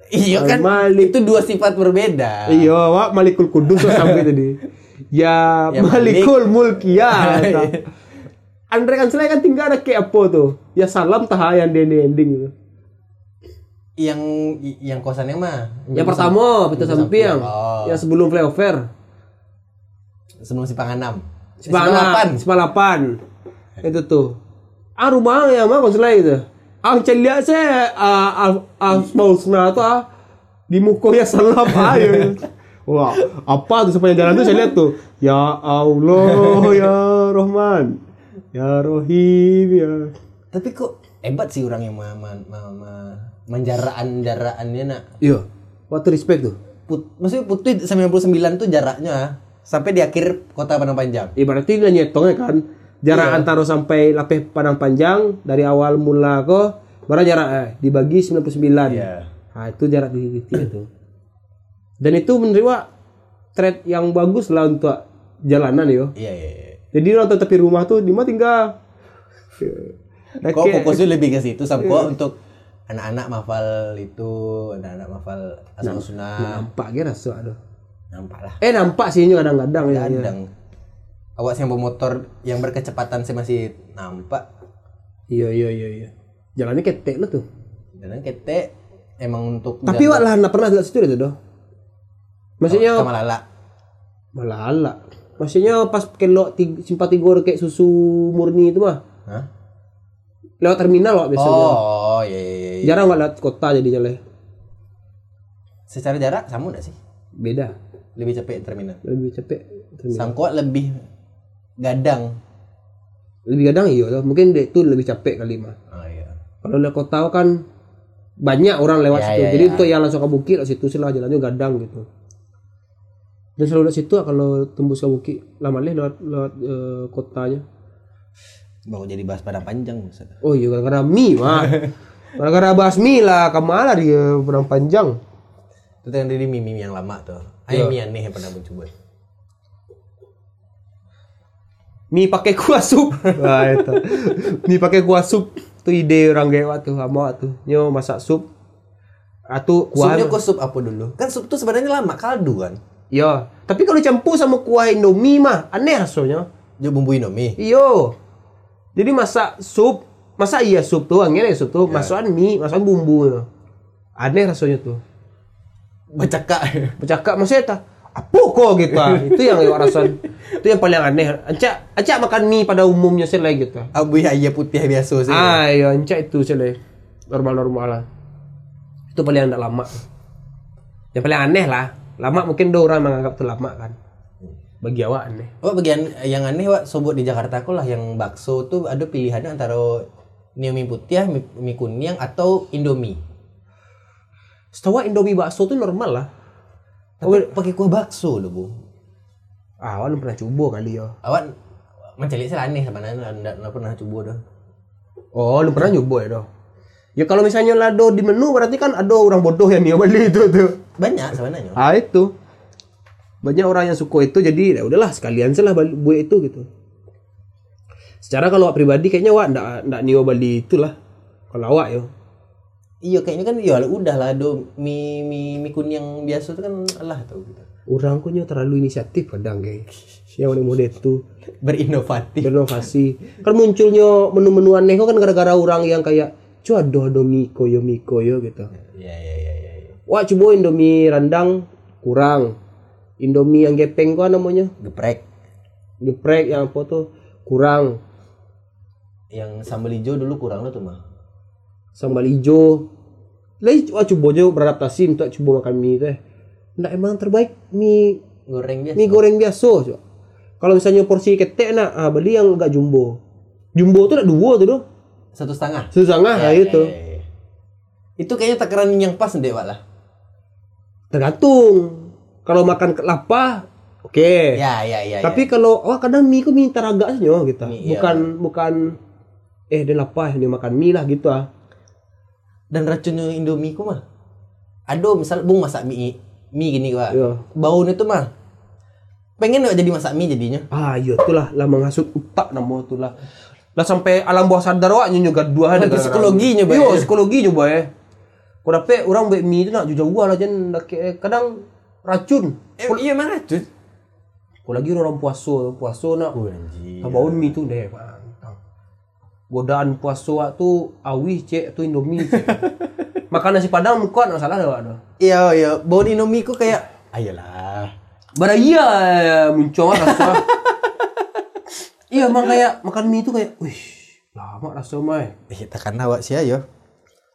Iya kan Al-Malik. itu dua sifat berbeda. Iya, wak Malikul Kudus sampai tadi. Ya, Ya, Malikul Mulki ya. Andre kan selain kan tinggal ada kayak apa tuh? Ya salam tah yang di ending gitu. Yang yang kosannya mah Yang pertama Pita Sampiang. Oh. Yang sebelum flyover. sebelum Sipanganam. Sepalapan, sepalapan. Itu tuh. Ah rumah yang mah konselai itu. Ah celia saya ah ah ah tuh ah di muka ya salam ayo. Wah, apa tuh sepanjang jalan tuh saya lihat tuh. Ya Allah, ya Rahman, ya Rohim, ya. Tapi kok hebat sih orang yang ma, ma, ma, ma, menjaraan jaraannya nak. Iya. Waktu respect tuh. Put, maksudnya putih 99 tuh jaraknya sampai di akhir kota Padang Panjang. Ibaratnya dia nyetongnya kan. Jarak antara sampai lapeh Padang Panjang dari awal mula ke baru jarak eh, dibagi 99. Iya. Nah, itu jarak di titik itu. Dan itu menerima trade yang bagus lah untuk jalanan yo. Iya iya. iya. Jadi orang tepi rumah tuh di mana tinggal. Kok fokusnya lebih ke situ sampai kok untuk anak-anak mafal itu, anak-anak mafal asal sunnah. nampak gitu rasa aduh. Nampak lah. Eh nampak sih ini kadang-kadang ya. ya. Kadang. Awas yang bermotor yang berkecepatan saya masih nampak. Iya iya iya iya. Jalannya ketek lo tuh. Dan kete emang untuk Tapi wak lah pernah lihat situ itu doh. Maksudnya sama lala. malah ala. Maksudnya pas kelok tig- simpati gor kayak susu murni itu mah. Hah? Lewat terminal wak biasanya. Oh, iya, iya, iya. Jarang wak lewat kota jadi jalan. Secara jarak sama enggak sih? Beda. Lebih cepet terminal. Lebih cepet. Terminal. Sangkot lebih gadang. Lebih kadang iya loh. Mungkin dia itu lebih capek kali mah. Oh iya. Kalau lewat kota kan banyak orang lewat Ya, situ. ya, Jadi ya. untuk yang langsung ke bukit lewat situ sih lah jalannya gadang gitu. Dan selalu lewat situ kalau tembus ke bukit lama leh lewat lewat eh, kotanya. Mau jadi bahas pada panjang Ustaz. Oh iya gara-gara mie mah. gara-gara bahas mie lah ke mana dia benang panjang. Itu yang dari mimi yang lama tuh. Iya. Ayo mie aneh yang pernah mencoba. Mie pakai kuah sup. Wah itu. Mie pakai kuah sup. Itu ide orang gewa tuh sama tuh. Nyo masak sup. Atau kuah. Supnya kok sup apa dulu? Kan sup tuh sebenarnya lama kaldu kan. Iya. Tapi kalau campur sama kuah Indomie mah aneh rasanya. Dia bumbu Indomie. Iyo. Jadi masak sup, masa iya sup tuh, angin sup tuh, masukan mie, masukan bumbu. Aneh rasanya tuh. Bacaka. Bercakap maksudnya tak apa kok gitu ah. itu yang lewat rasan itu yang paling aneh ancak ancak makan mie pada umumnya sih lah gitu Abu ayah putih biasa sih. ah iya ancak itu sih lah normal-normal lah itu paling tidak lama yang paling aneh lah lama mungkin ada orang menganggap itu lama kan? Bagi awak aneh. Oh bagian yang aneh wak sobot di Jakarta aku lah yang bakso tuh ada pilihannya antara mie mie putih, mie, mie kuning atau Indomie. setahu Indomie bakso tuh normal lah. Tapi pakai kuah bakso loh bu. ah, awak belum pernah coba kali ya Awak mencari sih aneh sebenarnya nggak pernah coba dah. oh belum pernah nyoba ya doh ya kalau misalnya lado di menu berarti kan ada orang bodoh yang beli itu tuh. Banyak sebenarnya. ah itu. Banyak orang yang suka itu jadi ya udahlah sekalian salah buat itu gitu. Secara kalau awak pribadi kayaknya awak ndak ndak nio beli itulah. Kalau awak yo. Iya kayaknya kan ya udah lah do mie mie mie kuning yang biasa tuh kan lah tuh gitu. orang kok nyo terlalu inisiatif kadang kayak yang mode itu Berinovatif. berinovasi. Kan munculnya menu-menu aneh kan gara-gara orang yang kayak cu ada ada mie koyo mie koyo gitu Iya iya iya iya. Ya. wah coba indomie rendang kurang indomie yang gepeng kok namanya Geprek. geprek yang apa tuh kurang Yang sambal hijau dulu kurang lah tuh mah. sambal hijau lagi wah coba aja beradaptasi untuk coba makan mie teh ndak emang terbaik mie Goreng biasa. mie goreng biasa coba. kalau misalnya porsi ketek nak ah beli yang agak jumbo jumbo tuh nak dua tuh doh Satu setengah. setengah Ya, nah ya, itu ya, ya. Itu kayaknya takaran yang pas deh lah. tergantung kalau makan kelapa oke Ya ya ya. tapi kalau wah kadang mie ku minta agak saja gitu Mie, iya. bukan bukan eh dia lapar dia makan mie lah gitu ah Dan racunnya Indomie ku mah. Aduh misal bung masak mie mie gini Wak. Iya. Baunya tuh mah. Pengen nggak jadi masak mie jadinya. ah iya itulah lah menghasut otak nama tu lah sampai alam bawah sadar awak juga dua ada Nanti psikologinya, Bay. iya psikologi coba ya kau dapet orang mie tu nak jauh jauh lah jen dah kadang racun Eh, iya mana tuh? kau lagi orang puasa puasa nak Anjir. Tabaun mie tu deh pantang. Godaan puasa wak tu awih cek tu Indomie cek. Makan nasi padang kuat nggak salah dah wak tu. Iya iya. Bau Indomie ku kayak. Ayolah. Baraya muncul wak rasa. iya emang kayak makan mie tu kayak, wih lama rasa mai. Eh, takkan awak sih ayo.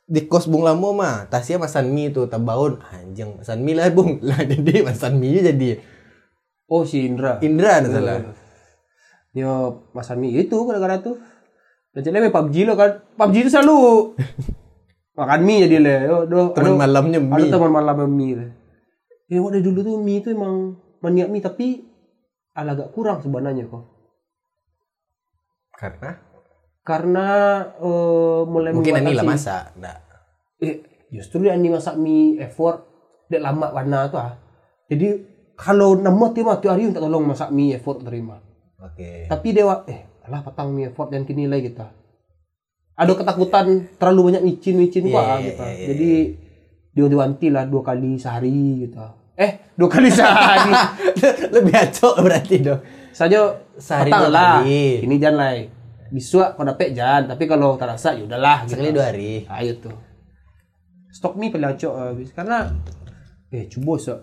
Di kos bung lamo mah, tasnya masan mie tuh tabaun anjing masan mie lah bung lah jadi masan mie jadi Oh si Indra. Indra ada salah. Yo masan mie itu gara-gara tu. Dan jadi PUBG lo kan. PUBG tu selalu makan mie jadi le. Yo, do, Teman malamnya Ada mie. teman malam yang mie lah. Ya waktu dulu tuh mie itu emang maniak mie tapi ala agak kurang sebenarnya kok. Karena Karena eh, mulai mungkin ini lah masak. Nah. Eh, justru dia ini masak mie effort dek lama warna tuh ah. Jadi kalau nama tu mah tu hari tak tolong masak mie effort terima. Oke. Tapi dia wa- eh alah patang mie effort yang kini lagi kita. Ada ketakutan terlalu banyak micin-micin Iya, gua iya, gitu. iya, iya. Jadi diwanti lah dua kali sehari gitu. Eh, dua kali sehari. Lebih acok berarti dong. saja Sehari dua lah. kali. Ini jangan lah. Bisa kau dapet jangan, tapi kalau tak rasa ya udahlah gitu. Sekali dua hari. Ayo tuh. Stok mie paling acok habis karena eh coba so.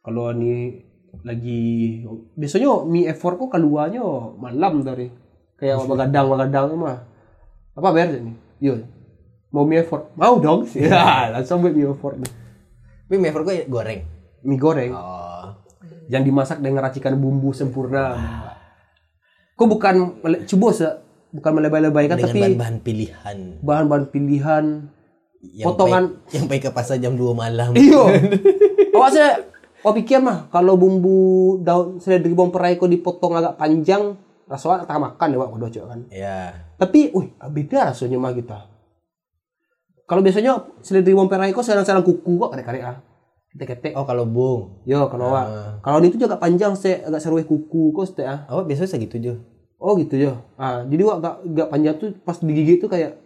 Kalau ni lagi biasanya mie effort kok keluarnya malam dari kayak begadang begadang mah. Apa bayar ni? Yo. Mau mie effort? Mau dong. Ya, langsung buat mie effort. Tapi mie gue goreng. Mie goreng Oh. yang dimasak dengan racikan bumbu sempurna. Kok bukan coba se bukan melebay-lebaykan Dengan tapi bahan-bahan pilihan. bahan-bahan pilihan Yang Potongan- baik- yang baik ke pasar jam 2 malam. Iyo. Awak saya Awak pikir mah kalau bumbu daun seledri bawang perai kok dipotong agak panjang, rasanya tak makan ya Wak kudu cok kan. Ya. Tapi, wih, beda rasanya mah kita. Kalau biasanya seledri bawang perai kok sarang-sarang kuku kok karek-karek ah. Ketek-ketek. Oh kalau bung. Yo, kalau. Ah. Kalau ini tuh juga panjang saya agak seruih kuku kok sete ah. Awak biasanya segitu jo. Oh gitu ya. Ah, jadi Wak agak, agak panjang tuh pas digigit tuh kayak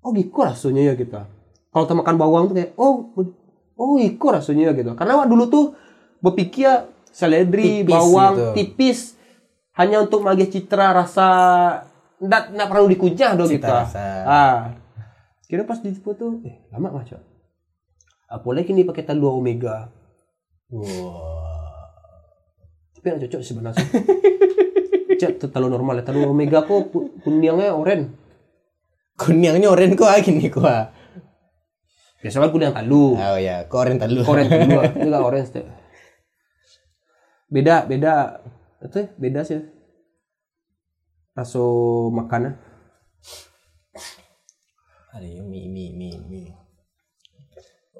oh gitu rasanya ya kita. Kalau makan bawang tuh kayak oh oh gitu rasanya ya gitu. Karena Wak dulu tuh berpikir seledri, Tipis bawang gitu. tipis hanya untuk magih citra rasa ndak ndak perlu dikunyah dong kita. rasa. Ah. Kira pas dijemput tuh eh lama macam. Apalagi ini pakai telur omega. Wah. Tapi yang cocok sebenarnya. Cek tu telur normal, telur omega kok kuningnya oren. Kunyangnya oren ko ah gini ko ah. Biasa kan kuning talu. Oh ya, ko oren talu. Orange dulu. Ini enggak orange tuh. Beda, beda. Itu ya, beda sih. Rasa makanan. Ada mie mie mie mie.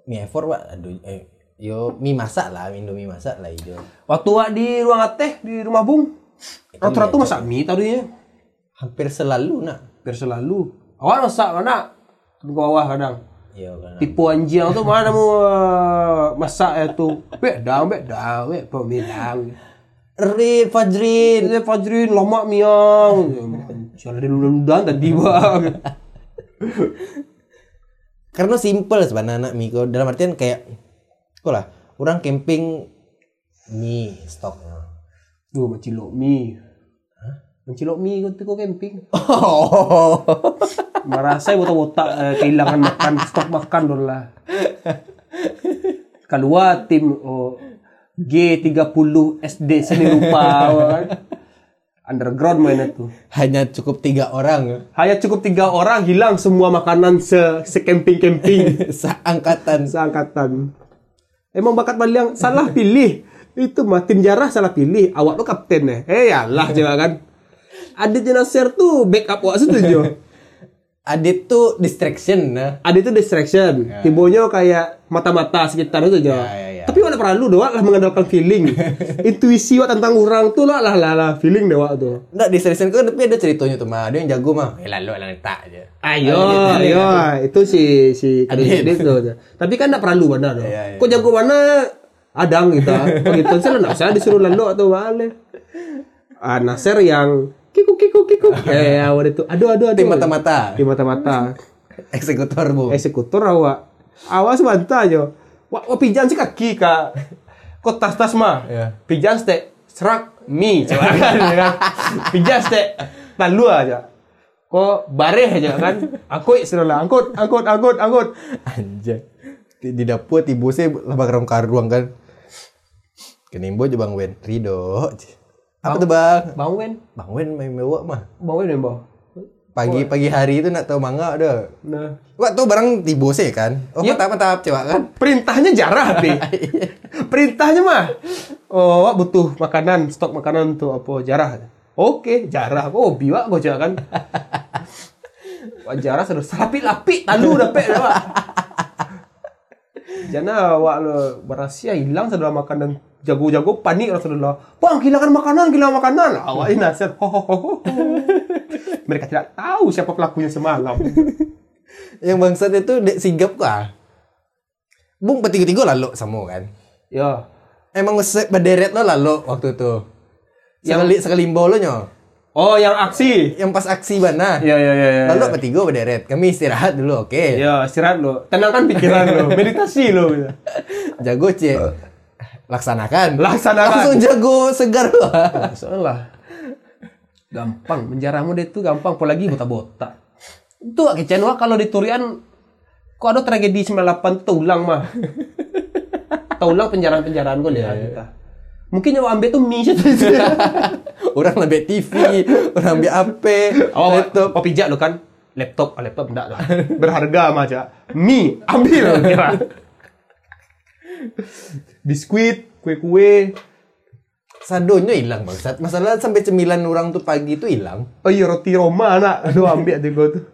Mie effort pak, aduh eh yo mie masak lah, Indomie masak lah itu. Waktu wak di ruang teh di rumah Bung. Rata-rata masak mie tadinya. Hampir selalu nak. Biar selalu. Awal masak mana? Ke bawah kadang. Kan. Tipu anjing tuh mana mau uh, masak itu. Bedang, bedang, bedang, bedang. Rin Fajrin. Ini Fajrin lama miang. Jangan ada ludah tadi bang. Karena simple sebenarnya anak mie ko. Dalam artian kayak kok lah, orang camping mie stoknya. Duh, mencilok mie. Mencilok mie kau tuh camping. Oh. Merasa botak-botak eh, kehilangan makan stok makan dulu lah. Keluar tim oh, G30 SD seni rupa kan. Underground mainnya tuh. Hanya cukup tiga orang Hanya cukup tiga orang hilang semua makanan se camping camping seangkatan. seangkatan. Emang bakat Baliang salah pilih. Itu mah tim jarah salah pilih. Awak tuh kapten ya. Eh yalah juga kan. Adit Nasir tuh backup awak setuju. Adit tuh distraction nah. Adit itu distraction. Tibonya kayak mata-mata sekitar itu aja. ya, ya. Tapi wak perlu doa lah mengandalkan feeling. Intuisi wak tentang orang tuh lah lah lah, lah. feeling wak tuh. Nggak distraction kan tapi ada ceritanya tuh mah. Dia yang jago mah. Eh lalu lah tak aja. Ayo, ayo, itu si si Adit itu. Tapi kan enggak perlu dong. Iya, iya. Kok jago mana? Adang gitu. Oh gitu. Saya enggak saya disuruh lalu atau balik. Ah, Nasir yang kiku kiku kiku. Eh, ya, waktu itu. Aduh, aduh, aduh. Tim mata-mata. Di mata-mata. Eksekutor bu. Eksekutor awak. Awas bantah aja. Wah, wah pijan sih kaki kak. Kok tas-tas mah? Iya. Pijan stek serak mie coba kan. ya kan? Pijan stek lalu aja. Kok bareh aja kan? Aku lah angkut, angkut, angkut, angkut. Anjay. Di, di dapur tibu saya lah karung karuang kan. Kenimbo aja Bang Wen. Rido. Apa tuh Bang? Bang Wen, Bang Wen main mewah mah. Bang Wen membawa. Pagi pagi hari itu nak tahu mangga ada. Nah, Wah tuh barang tibu saya kan. Oh Iya. mantap mantap coba kan. perintahnya jarah nih. perintahnya mah, oh wak butuh makanan, stok makanan tuh apa jarah. Oke, jarah. Oh, biwa gue kan. Wak jarah sudah salapi lapi, talu udah pek dah. Jana wak lo berasia hilang sudah makanan jago-jago panik lah sudah Bang, kehilangan makanan, kehilangan makanan. Awak ini nasihat. Ho, ho, ho, ho. Mereka tidak tahu siapa pelakunya semalam. Yang bangsat itu dek sigap kah? Bung petigo-tigo lalu sama kan. Ya, Emang se- berderet lo lalu waktu itu. Sekali sekali lo nyo. Oh, yang aksi. Yang pas aksi mana? Ya, ya, ya, ya. Lalu petigo berderet. Kami istirahat dulu, oke. Ya, istirahat lo. Tenangkan pikiran lo. Meditasi lo. Jago cek. Laksanakan. Laksanakan. Langsung jago segar lo. Soalnya gampang menjaramu deh itu gampang apalagi botak-botak. Itu kecen wak kalau di Turian kok ada tragedi 98 tuh ulang mah. Tahu ulang penjaraan-penjaraan gue lihat kita. Mungkin yang ambil tuh mie. Orang lebih TV, orang ambil HP, Oh, laptop. oh pijak lo kan. Laptop, ah, laptop enggak lah. Berharga mah aja. Mie, ambil. Biskuit, kue-kue. Sadonya hilang bangsat. Masalah sampai cemilan orang tuh pagi itu hilang. Oh iya roti Roma anak. Aduh ambil aja gue tuh.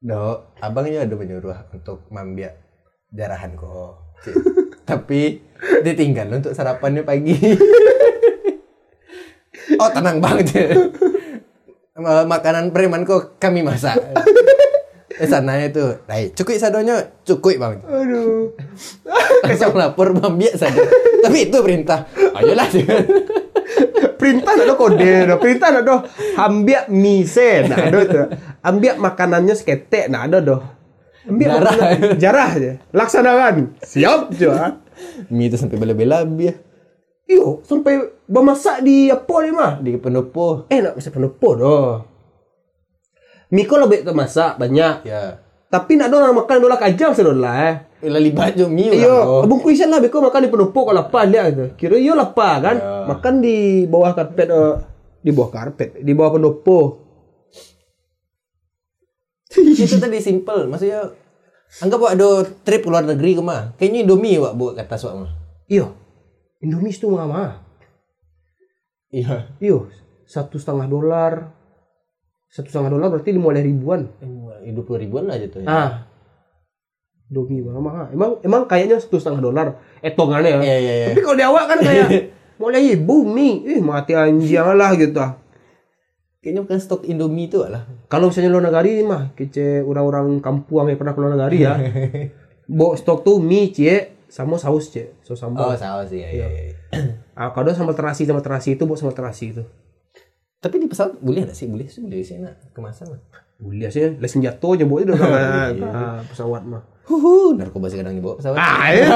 Do, abangnya ada menyuruh untuk mambiak jarahan kok. Tapi ditinggal untuk sarapannya pagi. Oh tenang banget ya. Ma- Makanan preman kok kami masak. Eh sana itu, baik cukui sadonya cukui bang. Aduh. Langsung lapor mambiak sado. Tapi itu perintah. Ayolah. perintah ada kode ada perintah ada ambil mise nah ada tuh ambil makanannya seketek nah ada doh ambil Jarah. jarah aja laksanakan siap coba Mie itu sampai bela-bela iyo sampai bermasak di apa ni mah di pendopo. eh nak bisa penupo doh Miko lebih ke masak banyak Ya. tapi nak ada orang makan dola kajam sedolah eh Lali baju mie Iyo, orang. abang kuisan lah beko makan di penupuk kalau lapar dia gitu. Kira iyo lapar kan. Ya. Makan di bawah karpet eh, di bawah karpet, di bawah pendopo. itu tadi simple. Maksudnya anggap wak ada trip ke luar negeri ke mah. Kayaknya Indomie wak buat kata wak mah. Iya. Indomie itu mah Iya. Iya, satu setengah dolar. Satu setengah dolar berarti lima ribuan. Dua puluh ribuan aja tuh. Ya. Ah. Indomie mah mahal. Emang emang kayaknya satu setengah dolar. Etongannya ya. Iya iya iya. Tapi kalau di awak kan kayak mulai bumi, eh mati anjing lah gitu. Kayaknya bukan stok Indomie itu lah. Kalau misalnya luar negeri mah, kece orang-orang kampung yang pernah ke luar negeri ya. Bawa stok tuh mie cie sama saus cie, saus Oh sambal. salah sih ya. Iya. iya. Ah, kadang sambal terasi, sambal terasi itu bawa sambal terasi itu. Tapi di pesawat boleh ada sih? Boleh sih, boleh sih enak kemasan lah. Boleh sih, lesen jatuh aja bawa itu udah ke pesawat mah. Huhu, narkoba sih kadang dibawa pesawat. Ah, itu.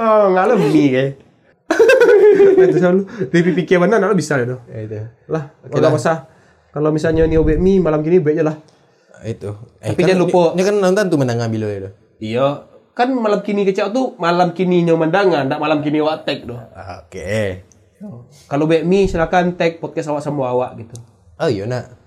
oh, ngalem mie kayak. itu selalu dari pikir mana nak bisa ya doh. Ya, itu. Lah, kalau usah. Kalau misalnya ni obek mie malam gini je lah. Itu. Tapi jangan lupa. Ini, kan nonton tuh menang ambil itu. Iya, kan malam kini kecak tuh malam kini nyomandangan, tak malam kini awak tag doh. Oke. Kalau baik mie silakan tag podcast awak sama awak gitu. Oh iya nak.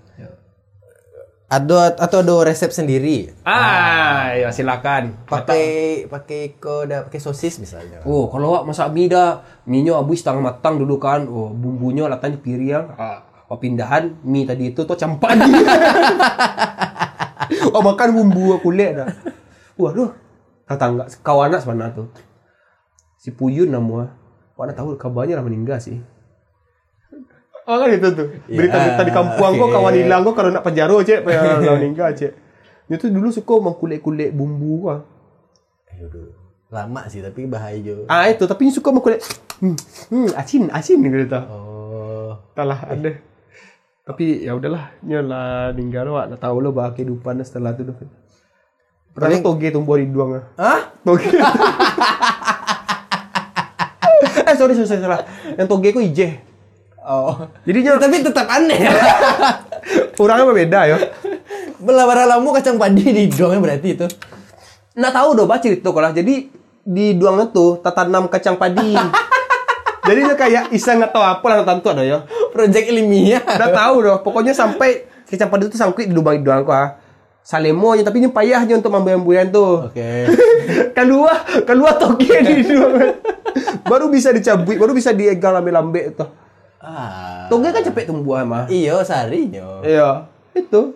Ada atau ada resep sendiri? Ah, ya silakan. Pakai pakai koda pakai sosis misalnya. Oh, kalau awak masak mie dah, mie-nya abu setengah matang dulu kan. Oh, bumbunya latanya piriang. Ah, awak pindahan mie tadi itu tuh campan. oh, makan bumbu kulit dah. Waduh, tetangga kawan anak sebenarnya tuh. Si Puyun nama. Awak nak tahu kabarnya lah meninggal sih. Oh kan itu tuh. Berita-berita di kampung kok oke. kawan hilang kok kalau nak penjara cek, penjara meninggal cek. Dia tuh dulu suka mengkulit-kulit bumbu ah. Aduh. Lama sih tapi bahaya juga. Ah itu tapi suka mengkulit hmm, hmm asin asin gitu tau. Oh. Talah ada. Tapi ya udahlah, nyolah tinggal wak nak tahu lo bah kehidupan setelah itu. Paling- toge tumbuh di duang ah. Hah? Toge. eh sorry sorry sorry, salah. Yang toge ku ije. Oh. Jadinya tapi tetap aneh. orangnya berbeda ya. Belabara lamu kacang padi di doangnya berarti itu. Nggak tahu doh baca itu kalau jadi di duangnya tuh tanam kacang padi. jadi dia kayak iseng nggak tahu apa lah tentu ada ya. Project ilmiah. Udah tahu doh. Pokoknya sampai kacang padi itu sangkut di lubang di doang ah. Salemonya tapi ini payahnya untuk mambayan-buyan tuh. Oke. keluar keluar toge di doang. baru bisa dicabut, baru bisa diegang lambe-lambe itu. Ah. Toge kan cepet tumbuh mah. Iyo sarinya. Iya, itu.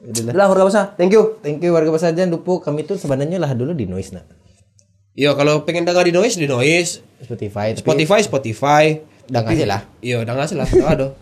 Udahlah. Lah warga besar. Thank you. Thank you warga besar jangan lupa kami tuh sebenarnya lah dulu di noise nak. Iya, kalau pengen dengar di noise di noise. Spotify. Tapi Spotify, Spotify. Udah ngasih lah. Iya, udah ngasih lah. Aduh.